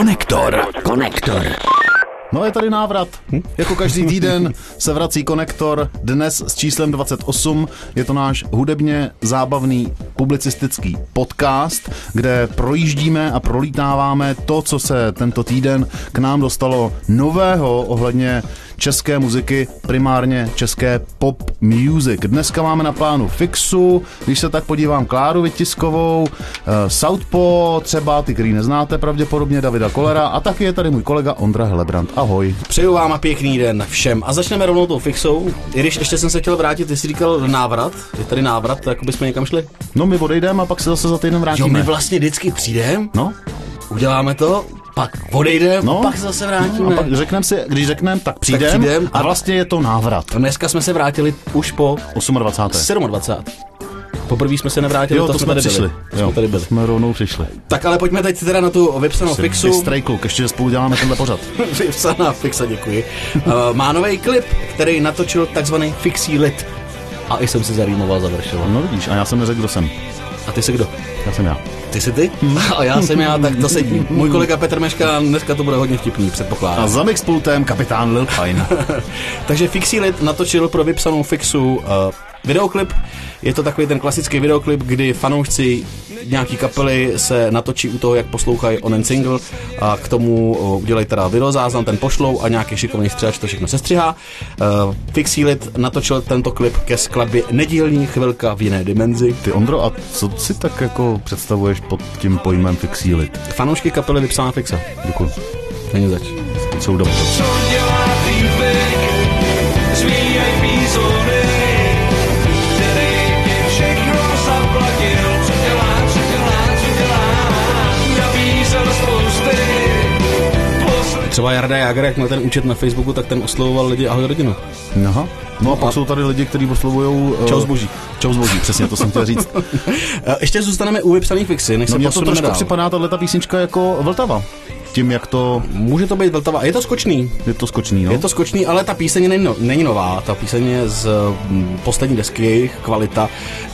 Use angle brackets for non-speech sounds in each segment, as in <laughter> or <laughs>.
Konektor. Konektor. No je tady návrat. Jako každý týden se vrací Konektor, dnes s číslem 28. Je to náš hudebně zábavný publicistický podcast, kde projíždíme a prolítáváme to, co se tento týden k nám dostalo nového ohledně české muziky, primárně české pop music. Dneska máme na plánu Fixu, když se tak podívám Kláru Vytiskovou, eh, Southpaw, třeba ty, který neznáte pravděpodobně, Davida Kolera a taky je tady můj kolega Ondra Helebrant. Ahoj. Přeju vám a pěkný den všem. A začneme rovnou tou fixou. I když ještě jsem se chtěl vrátit, ty jsi říkal návrat, je tady návrat, tak bychom někam šli. No my odejdeme a pak se zase za týden vrátíme. Jo, my vlastně vždycky přijdeme, No, uděláme to, pak odejdeme, no. no, pak se zase vrátíme. A pak řekneme si, když řekneme, tak přijdem, přijdem a a- vlastně je to návrat. Dneska jsme se vrátili už po 28. 27. Poprvé jsme se nevrátili, Jo, to, jsme tady přišli. byli. To Jo, jsme tady byli. jsme rovnou přišli. Tak ale pojďme teď teda na tu vypsanou fixu. Bystrej kluk, ještě že spolu děláme tenhle pořad. <laughs> Vypsaná fixa, děkuji. Uh, má nový klip, který natočil takzvaný Fixí lit. A i jsem si zarýmoval, završil. No vidíš, a já jsem neřekl, kdo jsem. A ty jsi kdo? Já jsem já. Ty jsi ty? <laughs> A já jsem já, tak to sedí. Můj kolega Petr Meška, dneska to bude hodně vtipný, A předpokládám. za mixpultem kapitán Lil Pine. <laughs> Takže Fixie Lit natočil pro vypsanou fixu uh, videoklip. Je to takový ten klasický videoklip, kdy fanoušci nějaký kapely se natočí u toho, jak poslouchají onen single a k tomu udělají teda videozáznam, ten pošlou a nějaký šikovný střihač to všechno sestřihá. Uh, Fixie Lit natočil tento klip ke skladbě Nedílní chvilka v jiné dimenzi. Ty Ondro, a co si tak jako představuješ pod tím pojmem fixílit? Fanoušky kapely vypsaná fixa. Děkuji. Není zač. Jsou dobře. Třeba Jarda Jager, jak měl ten účet na Facebooku, tak ten oslovoval lidi ahoj rodinu. Aha. No a pak jsou tady lidi, kteří oslovují... Uh, Čau zboží. Čau zboží, přesně, to jsem chtěl říct. <laughs> Eh, Ještě zůstaneme u vypsaných fixy, než No se to trošku dál. připadá, tahle ta písnička jako Vltava. Tím, jak to... Může to být Vltava. Je to skočný. Je to skočný, no? Je to skočný, ale ta píseň není, no, není nová. Ta píseň je z mm, poslední desky, jejich kvalita.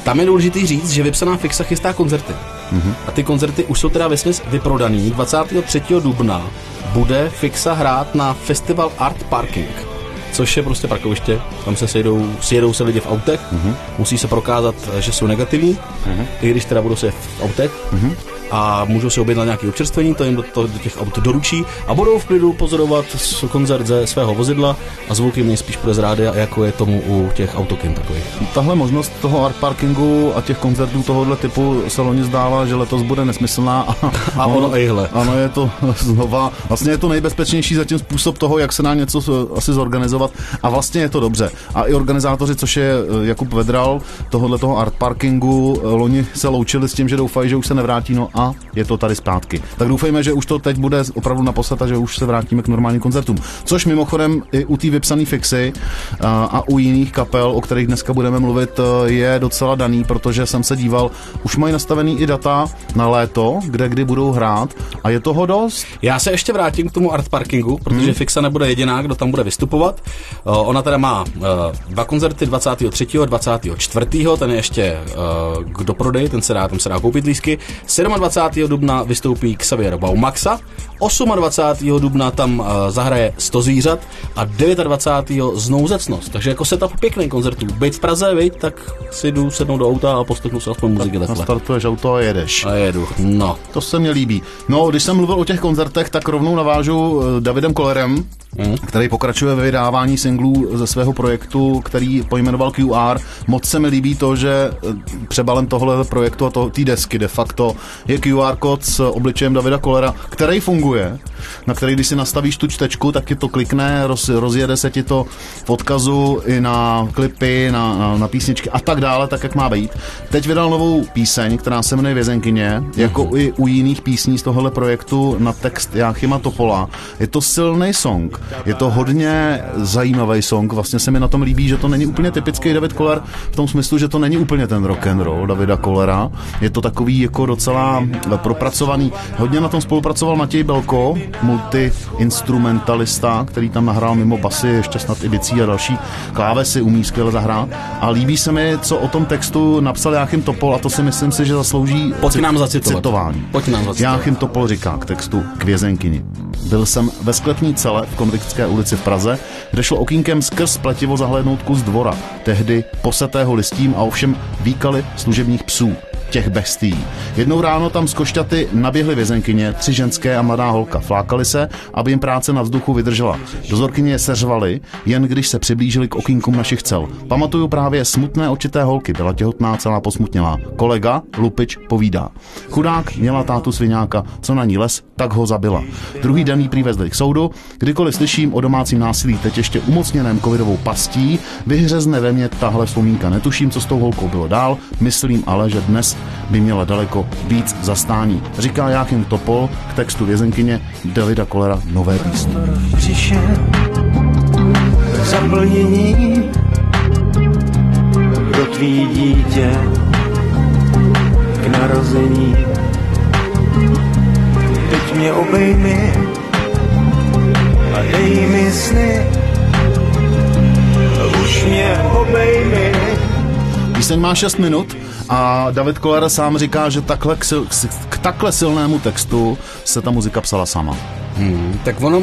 Tam je důležitý říct, že vypsaná fixa chystá koncerty. Mm-hmm. A ty koncerty už jsou teda vesměs vyprodaný. 23. dubna bude fixa hrát na festival Art Parking což je prostě parkoviště, tam se sejdou, sjedou se lidi v autech, mm-hmm. musí se prokázat, že jsou negativní, mm-hmm. i když teda budou se v autech, mm-hmm. A můžou si objednat nějaké občerstvení, to jim do, to, do těch aut doručí a budou v klidu pozorovat koncert ze svého vozidla a zvuk jim nejspíš půjde z rádia, jako je tomu u těch autokin takových. Tahle možnost toho art parkingu a těch koncertů tohohle typu se loni zdála, že letos bude nesmyslná. A, A ono ejhle. Ano, je to <laughs> znova, vlastně je to nejbezpečnější zatím způsob toho, jak se dá něco asi zorganizovat a vlastně je to dobře. A i organizátoři, což je eh, Jakub Vedral, tohohle toho art parkingu, eh, loni se loučili s tím, že doufají, že už se nevrátí, no a je to tady zpátky. Tak doufejme, že už to teď bude opravdu naposled a že už se vrátíme k normálním koncertům. Což mimochodem i u té vypsané fixy a, a u jiných kapel, o kterých dneska budeme mluvit, eh, je docela daný, protože jsem se díval, už mají nastavený i data na léto, kde kdy budou hrát a je toho dost. Já se ještě vrátím k tomu art parkingu, protože hmm. Fixa nebude jediná, kdo tam bude vystupovat. Uh, ona teda má dva koncerty 23. a 24. Ten je ještě k doprodej, ten se dá, tam se dá koupit lísky. 27. dubna vystoupí Xavier Baumaxa, 28. dubna tam uh, zahraje 100 zvířat a 29. znouzecnost. Takže jako setup pěkný koncertů. Být v Praze, viď, tak si jdu sednout do auta a poslechnu si aspoň muziky takhle. Nastartuješ auto a jedeš. A jedu, no. To se mně líbí. No, když jsem mluvil o těch koncertech, tak rovnou navážu eh, Davidem Kolerem, mm. který pokračuje ve vydávání singlů ze svého projektu, který pojmenoval QR. Moc se mi líbí to, že eh, přebalem tohle projektu a to, té desky de facto je QR kód s obličejem Davida Kolera, který funguje, na který když si nastavíš tu čtečku, tak ti to klikne, roz, rozjede se ti to v odkazu i na klipy, na, na, na písničky a tak dále, tak jak má být. Teď vydal novou píseň, která se jmenuje Vězenkyně, jako Mhm. i u jiných písní z tohohle projektu na text Jáchyma Topola. Je to silný song, je to hodně zajímavý song, vlastně se mi na tom líbí, že to není úplně typický David Koller v tom smyslu, že to není úplně ten rock and roll Davida Kollera, je to takový jako docela propracovaný. Hodně na tom spolupracoval Matěj Belko, multi-instrumentalista, který tam nahrál mimo basy, ještě snad i bicí a další klávesy umí skvěle zahrát. A líbí se mi, co o tom textu napsal Jáchym Topol a to si myslím si, že zaslouží Pojď nám zacitovat. citování. Pojď nám zacitovat. Jáchym Topol říká k textu k vězenkyni. Byl jsem ve sklepní cele v Konviktské ulici v Praze, kde šlo okýnkem skrz pletivo zahlédnout kus dvora, tehdy posetého listím a ovšem výkaly služebních psů těch bestí. Jednou ráno tam z košťaty naběhly vězenkyně, tři ženské a mladá holka. Flákali se, aby jim práce na vzduchu vydržela. Dozorkyně je seřvaly, jen když se přiblížili k okýnkům našich cel. Pamatuju právě smutné očité holky, byla těhotná, celá posmutnělá. Kolega, Lupič, povídá. Chudák měla tátu sviňáka, co na ní les, tak ho zabila. Druhý den jí přivezli k soudu, kdykoliv slyším o domácím násilí, teď ještě umocněném covidovou pastí, vyhřezne ve mně tahle vzpomínka. Netuším, co s tou holkou bylo dál, myslím ale, že dnes by měla daleko víc zastání. Říká Jáchym Topol k textu vězenkyně Davida Kolera Nové písně. zaplnění pro tvý dítě k narození. Teď mě obejmi a dej mi sny. Už mě obejmi. Píseň má 6 minut a David Koller sám říká, že takhle k, sil, k takhle silnému textu se ta muzika psala sama. Hmm, tak ono,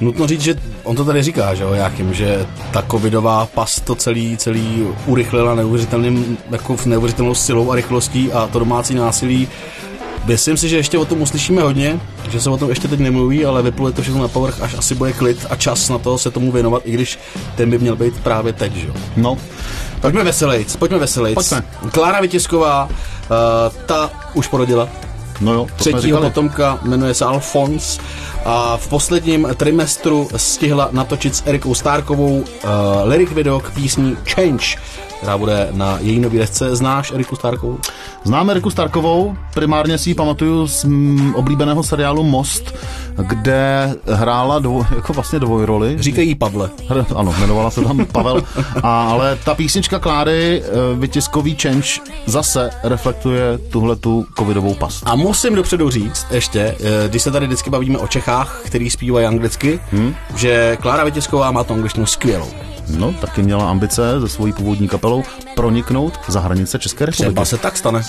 nutno říct, že on to tady říká, že jo, Jáchym, že ta covidová pas to celý, celý urychlila neuvěřitelným, jako v neuvěřitelnou silou a rychlostí a to domácí násilí Myslím si, že ještě o tom uslyšíme hodně, že se o tom ještě teď nemluví, ale vypluje to všechno na povrch, až asi bude klid a čas na to se tomu věnovat, i když ten by měl být právě teď, že jo. No, Pojďme veselejc, pojďme veselejc. Pojďme. Klára Vytisková, uh, ta už porodila. no jo, to Třetího potomka jmenuje se Alfons a v posledním trimestru stihla natočit s Erikou Stárkovou uh, lyric video k písni Change, která bude na její nový desce. Znáš Eriku Stárkovou? Znám Eriku Starkovou, primárně si ji pamatuju z mm, oblíbeného seriálu Most, kde hrála dvo, <laughs> jako vlastně dvojroli. Říkají jí Pavle. Hr- <laughs> Ano, jmenovala se tam Pavel. A, ale ta písnička Kláry, eh, vytiskový change, zase reflektuje tuhle tu covidovou pas. A musím dopředu říct ještě, eh, když se tady vždycky bavíme o Čechách, který zpívají anglicky, hmm? že Klára Vytisková má tu angličtinu skvělou. No, taky měla ambice se svojí původní kapelou proniknout za hranice České republiky. Třeba se tak stane.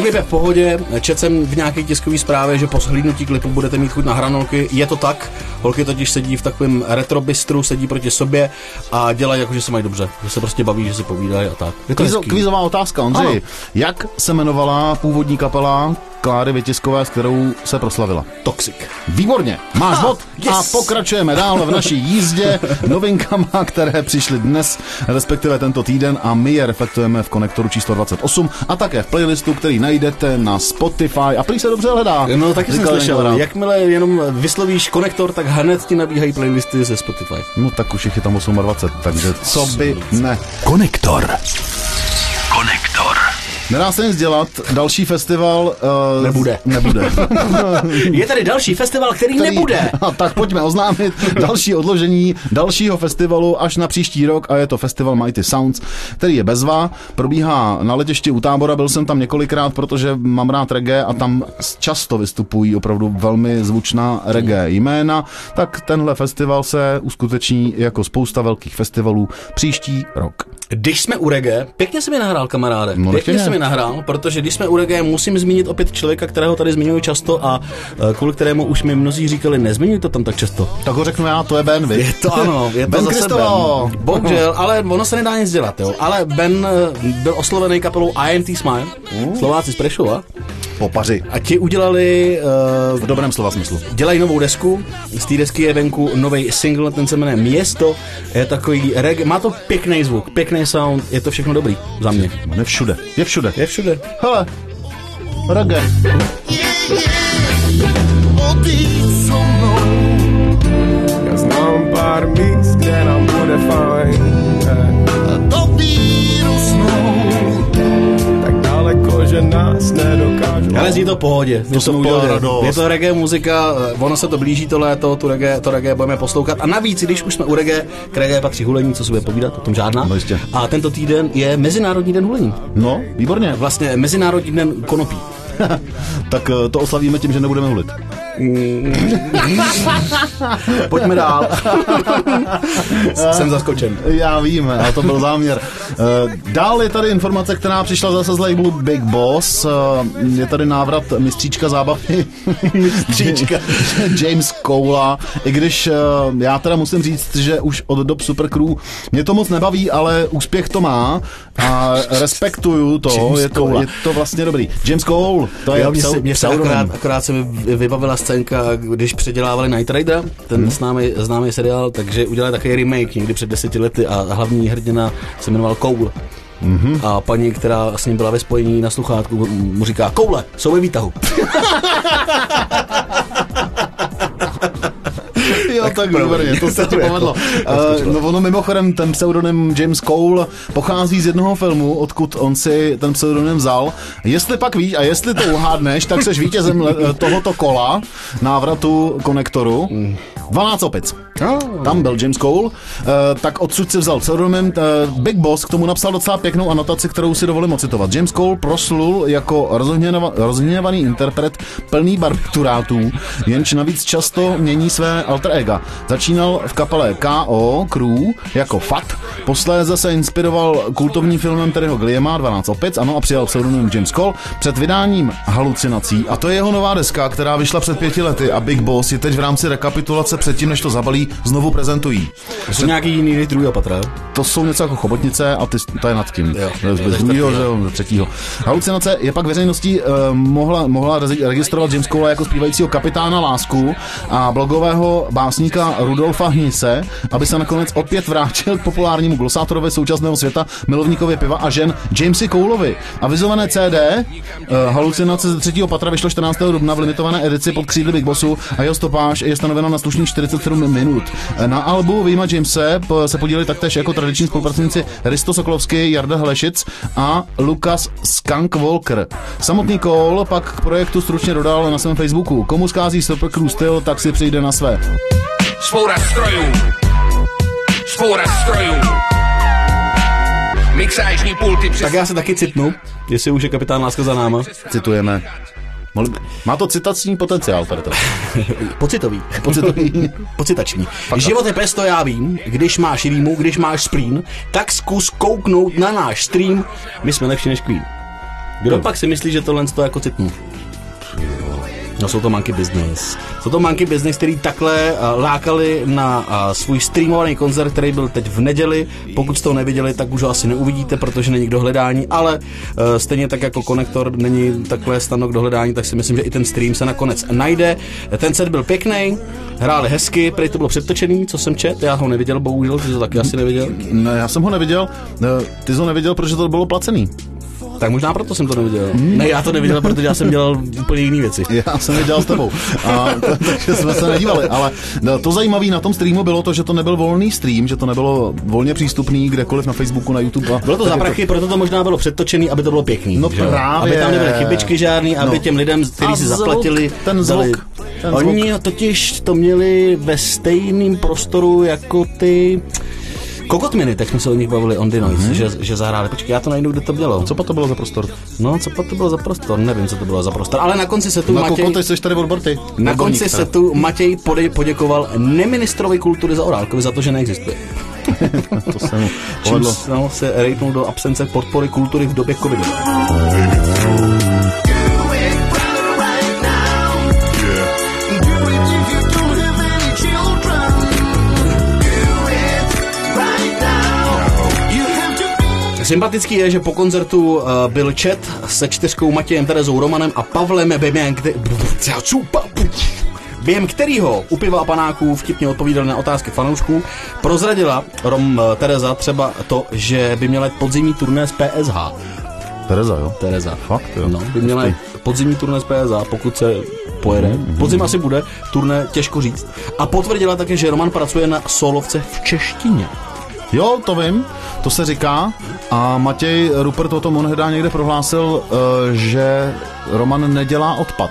Klip je v pohodě, četl jsem v nějaké tiskové zprávě, že po shlídnutí klipu budete mít chuť na hranolky. Je to tak, holky totiž sedí v takovém retro bistru, sedí proti sobě a dělají jako, že se mají dobře, že se prostě baví, že si povídají a tak. Je to Kvízo, kvízová otázka, Ondřej. Ano. Jak se jmenovala původní kapela Kláry Vytiskové, s kterou se proslavila? Toxic. Výborně, máš bod yes. a pokračujeme dál v naší jízdě <laughs> novinkama, které přišly dnes, respektive tento týden a my je reflektujeme v konektoru číslo 28 a také v playlistu, který najdete na Spotify a prý se dobře hledá. No, taky jsem slyšel. Jakmile jenom vyslovíš konektor, tak hned ti nabíhají playlisty ze Spotify. No tak už jich je tam 28, takže co by ne. Konektor. Konektor. Nedá se nic dělat, další festival... Uh, Nebude. Nebude. <laughs> Je tady další festival, který, který- nebude. A <laughs> tak pojďme oznámit další odložení dalšího festivalu až na příští rok a je to festival Mighty Sounds, který je bezva, probíhá na letišti u tábora, byl jsem tam několikrát, protože mám rád reggae a tam často vystupují opravdu velmi zvučná reggae jména, tak tenhle festival se uskuteční jako spousta velkých festivalů příští rok. Když jsme u reggae, pěkně se mi nahrál, kamaráde. No, pěkně se mi nahrál, protože když jsme u reggae, musím zmínit opět člověka, kterého tady zmiňuji často a eh, kvůli kterému už mi mnozí říkali, nezmiňuj to tam tak často. Tak ho řeknu já, to je Ben, vy. Je to ano, je to Ben zase Kristoval. Ben. Bohužel, ale ono se nedá nic dělat, jo. Ale Ben eh, byl oslovený kapelou IMT Smile, Slováci z Prešova, Po paři. a ti udělali, uh, V dobrém slova smyslu. dělají novou desku, z té desky je venku nový single, ten se jmenuje Město, je takový reggae, má to pěkný zvuk, pěkný sound, je to všechno dobrý za mě. On je všude. Je všude. Je všude. Hele, reggae. Já znám pár míst, kde nám bude fajn. Ale zní to pohodě. To, to radost. Je to reggae muzika, eh, ono se to blíží to léto, tu reggae, to reggae budeme poslouchat. A navíc, když už jsme u reggae, k reggae patří hulení, co se bude povídat, o tom žádná. No jistě. A tento týden je Mezinárodní den hulení. No, výborně. Vlastně Mezinárodní den konopí. <laughs> tak eh, to oslavíme tím, že nebudeme hulit. <laughs> Pojďme dál. <laughs> Jsem zaskočen. Já vím, ale to byl záměr. Eh, Dál je tady informace, která přišla zase z labelu Big Boss. Eh, Je tady návrat mistříčka zábavy. <laughs> mistříčka. James Cola. I když eh, já teda musím říct, že už od dob Supercrew mě to moc nebaví, ale úspěch to má a respektuju to. James Je to, Cola. je to vlastně dobrý. James Cole, to je Jo, mě se, mě akorát, akorát se mi vybavila scénka, když předělávali Night Rider, ten hmm. známý, známý seriál, takže udělali takový remake někdy před deseti lety a hlavní hrdina se jmenoval Cole. Mhm. Mm-hmm. A paní, která s ním byla ve spojení na sluchátku, mu říká, koule, jsou ve výtahu. <laughs> Jo, tak, tak výborně, to se ti <laughs> povedlo. Uh, no ono mimochodem, ten pseudonym James Cole pochází z jednoho filmu, odkud on si ten pseudonym vzal. Jestli pak víš a jestli to uhádneš, tak seš vítězem eh, tohoto kola návratu konektoru. 12 opic. Tam byl James Cole, eh, tak odsud si vzal pseudonym. eh, Big Boss k tomu napsal docela pěknou anotaci, kterou si dovolím ocitovat. James Cole proslul jako rozhněva- rozhněvaný interpret plný barbiturátů, jenž navíc často mění své alter ega. Začínal v kapele K.O. Crew jako Fat, posléze se inspiroval kultovním filmem Terryho Gilliama 12 opic, ano, a přijal pseudonym James Cole před vydáním Halucinací. A to je jeho nová deska, která vyšla před pěti lety a Big Boss je teď v rámci rekapitulace předtím, než to zabalí, znovu prezentují. Jsou nějaký jiný než druhého patra? To jsou něco jako chobotnice a ty, to je nad tím. Jo. To je z to druhého, že třetího. Halucinace je pak veřejností uh, mohla, mohla registrovat James Cole jako zpívajícího kapitána Lásku a blogového básníka Rudolfa Hnise, aby se nakonec opět vrátil k populárnímu glosátorovi současného světa, milovníkovi piva a žen Jamesy Coleovi. Avizované CD uh, Halucinace ze třetího patra vyšlo 14. dubna v limitované edici pod křídly Big Bossu a jeho stopáž je stanovena na slušných 47 minut. Na albu Výjima Jamese se podíleli taktéž jako tradiční spolupracovníci Risto Sokolovský, Jarda Hlešic a Lukas Skank Walker. Samotný Cole pak k projektu stručně dodal na svém Facebooku. Komu skází Super Crew styl, tak si přijde na své. Spoura strojů. Spoura strojů. Mixážní pulty přes... Tak já se taky citnu, jestli už je kapitán Láska za náma. Citujeme. Má to citační potenciál tady <laughs> to. Pocitový. Pocitový. <laughs> Pocitační. Život je pesto, já vím. Když máš rýmu, když máš splín, tak zkus kouknout na náš stream. My jsme lepší než Queen. Kdo pak si myslí, že tohle to jako citnu? No jsou to Monkey Business. Jsou to Monkey Business, který takhle uh, lákali na uh, svůj streamovaný koncert, který byl teď v neděli. Pokud jste ho neviděli, tak už ho asi neuvidíte, protože není k dohledání, ale uh, stejně tak jako konektor není takhle stano k dohledání, tak si myslím, že i ten stream se nakonec najde. Ten set byl pěkný, hráli hezky, prý to bylo předtočený, co jsem čet, já ho neviděl, bohužel, ty to taky asi neviděl. Ne, já jsem ho neviděl. Ty jsi ho neviděl, protože to bylo placený. Tak možná proto jsem to neviděl. Ne, já to neviděl, protože já jsem dělal úplně jiné věci. Já jsem je dělal s tebou. A, takže jsme se nedívali. Ale no, to zajímavé na tom streamu bylo to, že to nebyl volný stream, že to nebylo volně přístupný kdekoliv na Facebooku, na YouTube. A Bylo to za prachy, proto to možná bylo předtočený, aby to bylo pěkný. No že právě. Aby tam nebyly chybičky žádný, aby No. těm lidem, kteří si zvuk, zaplatili, ten dali- zvuk, ten Oni totiž to měli ve stejném prostoru jako ty Kokotminy, tak jsme se o nich bavili on the noise, Mhm. mm-hmm. že, že zahráli. Počkej, já to najdu, kde to bylo. Co pak to bylo za prostor? No, co pak to bylo za prostor? Nevím, co to bylo za prostor. Ale na konci se tu Na Matěj... kokoty jsi tady od Borty. Na konci se tu Matěj poděkoval neministrovi kultury za Orálkovi za to, že neexistuje. <laughs> To se mu povedlo. Čímž no, se rejtnul do absence podpory kultury v době covidu. Sympatický je, že po koncertu uh, byl chat se čtyřkou Matějem, Terezou, Romanem a Pavlem během, kde... během kterého u piva a panáků vtipně odpovídali na otázky fanoušků, prozradila Rom uh, Tereza třeba to, že by měla podzimní turné z PSH. Tereza, jo? Tereza. Fakt, jo. No, by měla podzimní turné z PSA, pokud se pojede. Mhm. Podzim asi bude, turné těžko říct. A potvrdila také, že Roman pracuje na solovce v češtině. Jo, to vím, to se říká. A Matěj Rupert o tom onhedá někde prohlásil, eh, že Roman nedělá odpad.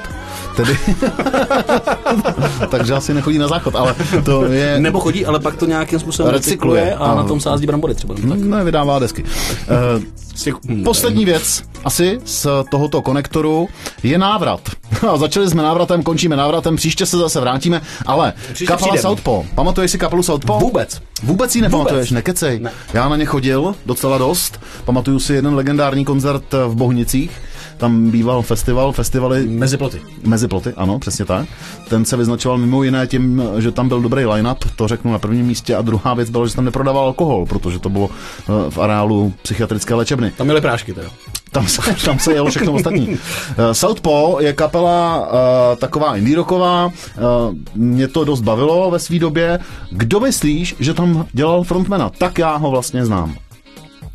Tedy, <laughs> takže asi nechodí na záchod, ale to je... Nebo chodí, ale pak to nějakým způsobem Recykluje, recykluje a ano. na tom sází brambory třeba. Tak. Ne, vydává desky. Uh, poslední věc asi z tohoto konektoru je návrat. <laughs> A začali jsme návratem, končíme návratem, příště se zase vrátíme, ale Příště kapela přijdeme. Southpaw, pamatuješ si kapelu Southpaw? Vůbec. Vůbec ji nepamatuješ, Vůbec. nekecej. Ne. Já na ně chodil docela dost, pamatuju si jeden legendární koncert v Bohnicích, tam býval festival, festivaly Mezi ploty. Mezi ploty, ano, přesně tak. Ten se vyznačoval mimo jiné tím, že tam byl dobrý line-up, to řeknu na prvním místě, a druhá věc byla, že tam neprodával alkohol, protože to bylo eh, v areálu psychiatrické léčebny. Tam měly prášky teda. Tam se, <laughs> tam se jelo všechno ostatní. Eh, Southpaw je kapela uh, taková indie rocková, uh, mě to dost bavilo ve své době. Kdo myslíš, že tam dělal frontmana? Tak já ho vlastně znám.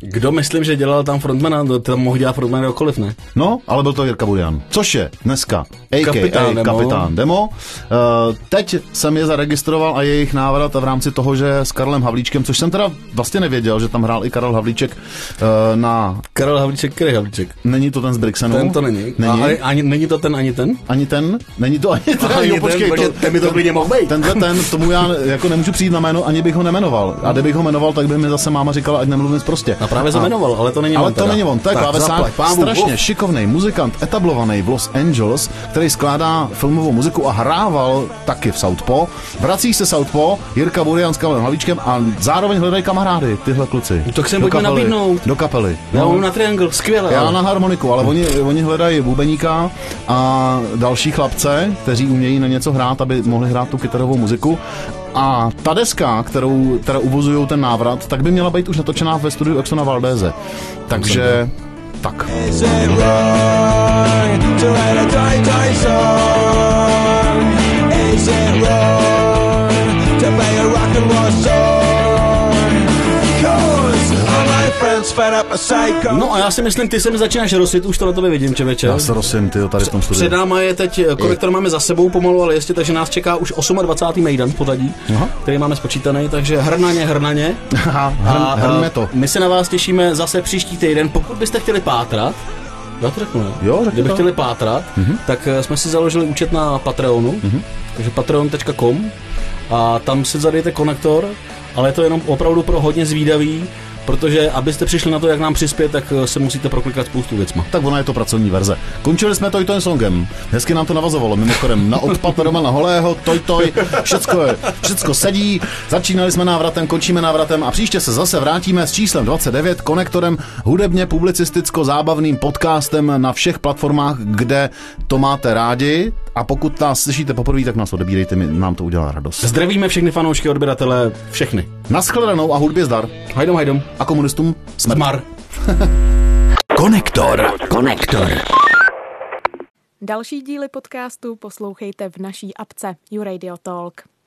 Kdo myslím, že dělal tam frontmana, to tam mohl dělat frontmana kdokoliv, ne? No, ale byl to Jirka Burian. Což je dneska a.k.a. Kapitán Demo. Kapitán Demo. Uh, teď jsem je zaregistroval a jejich návrat v rámci toho, že s Karlem Havlíčkem, což jsem teda vlastně nevěděl, že tam hrál i Karel Havlíček uh, na... Karel Havlíček, který Havlíček? Není to ten z Brixenu? Ten to není. Není? A, ani, není to ten ani ten? Ani ten? Není to ani ten? Ani jo, ten, počkej, protože ten by to klidně mohl být. Tenhle ten, tomu já jako nemůžu přijít na jméno, ani bych ho nemenoval. A kdybych ho jmenoval, tak by mi zase máma říkala, ať nemluvím prostě. A právě zamenoval, ale to není Ale on to teda. není on, to je Tak, klávesák, strašně uf. šikovný muzikant, etablovaný v Los Angeles, který skládá filmovou muziku a hrával taky v Southpaw. Vrací se Southpaw, Jirka Burian s Karlem Hlavičkem a zároveň hledají kamarády, tyhle kluci. Tak se pojďme kapely, nabídnout. Do kapely. Já No. mám na triangle, skvěle. Já ale- na harmoniku, ale oni, oni hledají bubeníka a další chlapce, kteří umějí na něco hrát, aby mohli hrát tu kytarovou muziku. A ta deska, kterou teda uvozují ten návrat, tak by měla být už natočená ve studiu Exona Valdéze. Takže tak. Is it wrong to play a rock and roll song? No a já si myslím, ty se mi začínáš rosit, už to na tobě vidím, čeveče. Já se rozsim, ty tady v tom Před studiu. náma je teď, eh, konektor máme za sebou pomalu, ale jistě, takže nás čeká už 28. mejdan v pořadí, Aha. který máme spočítaný, takže hrnaně, hrnaně. Aha, A, hrn, hrnme to. My se na vás těšíme zase příští týden. Pokud byste chtěli pátrat, já to řeknu, ne? Jo, řekni Kdyby to. chtěli pátrat, mm-hmm. tak eh, jsme si založili účet na Patreonu, mm-hmm. takže patreon.com a tam si zadejte konektor, ale je to jenom opravdu pro hodně zvídavý, protože abyste přišli na to, jak nám přispět, tak eh, se musíte proklikat spoustu věcma. Tak ona je to pracovní verze. Končili jsme Toj Toj songem. Hezky nám to navazovalo. Mimochodem, na odpad Romana Holého, Toj Toj, všecko, je, všecko sedí. Začínali jsme návratem, končíme návratem a příště se zase vrátíme s číslem 29, konektorem, hudebně publicisticko-zábavným podcastem na všech platformách, kde to máte rádi. A pokud nás slyšíte poprvé, tak nás odebírejte, mi, nám to udělá radost. Zdravíme všechny fanoušky, odběratele, všechny. Naschledanou a hudbě zdar. Hajdom, hajdom. A komunistům smrt. <laughs> Konektor. Konektor. Další díly podcastu poslouchejte v naší apce YouRadio Talk.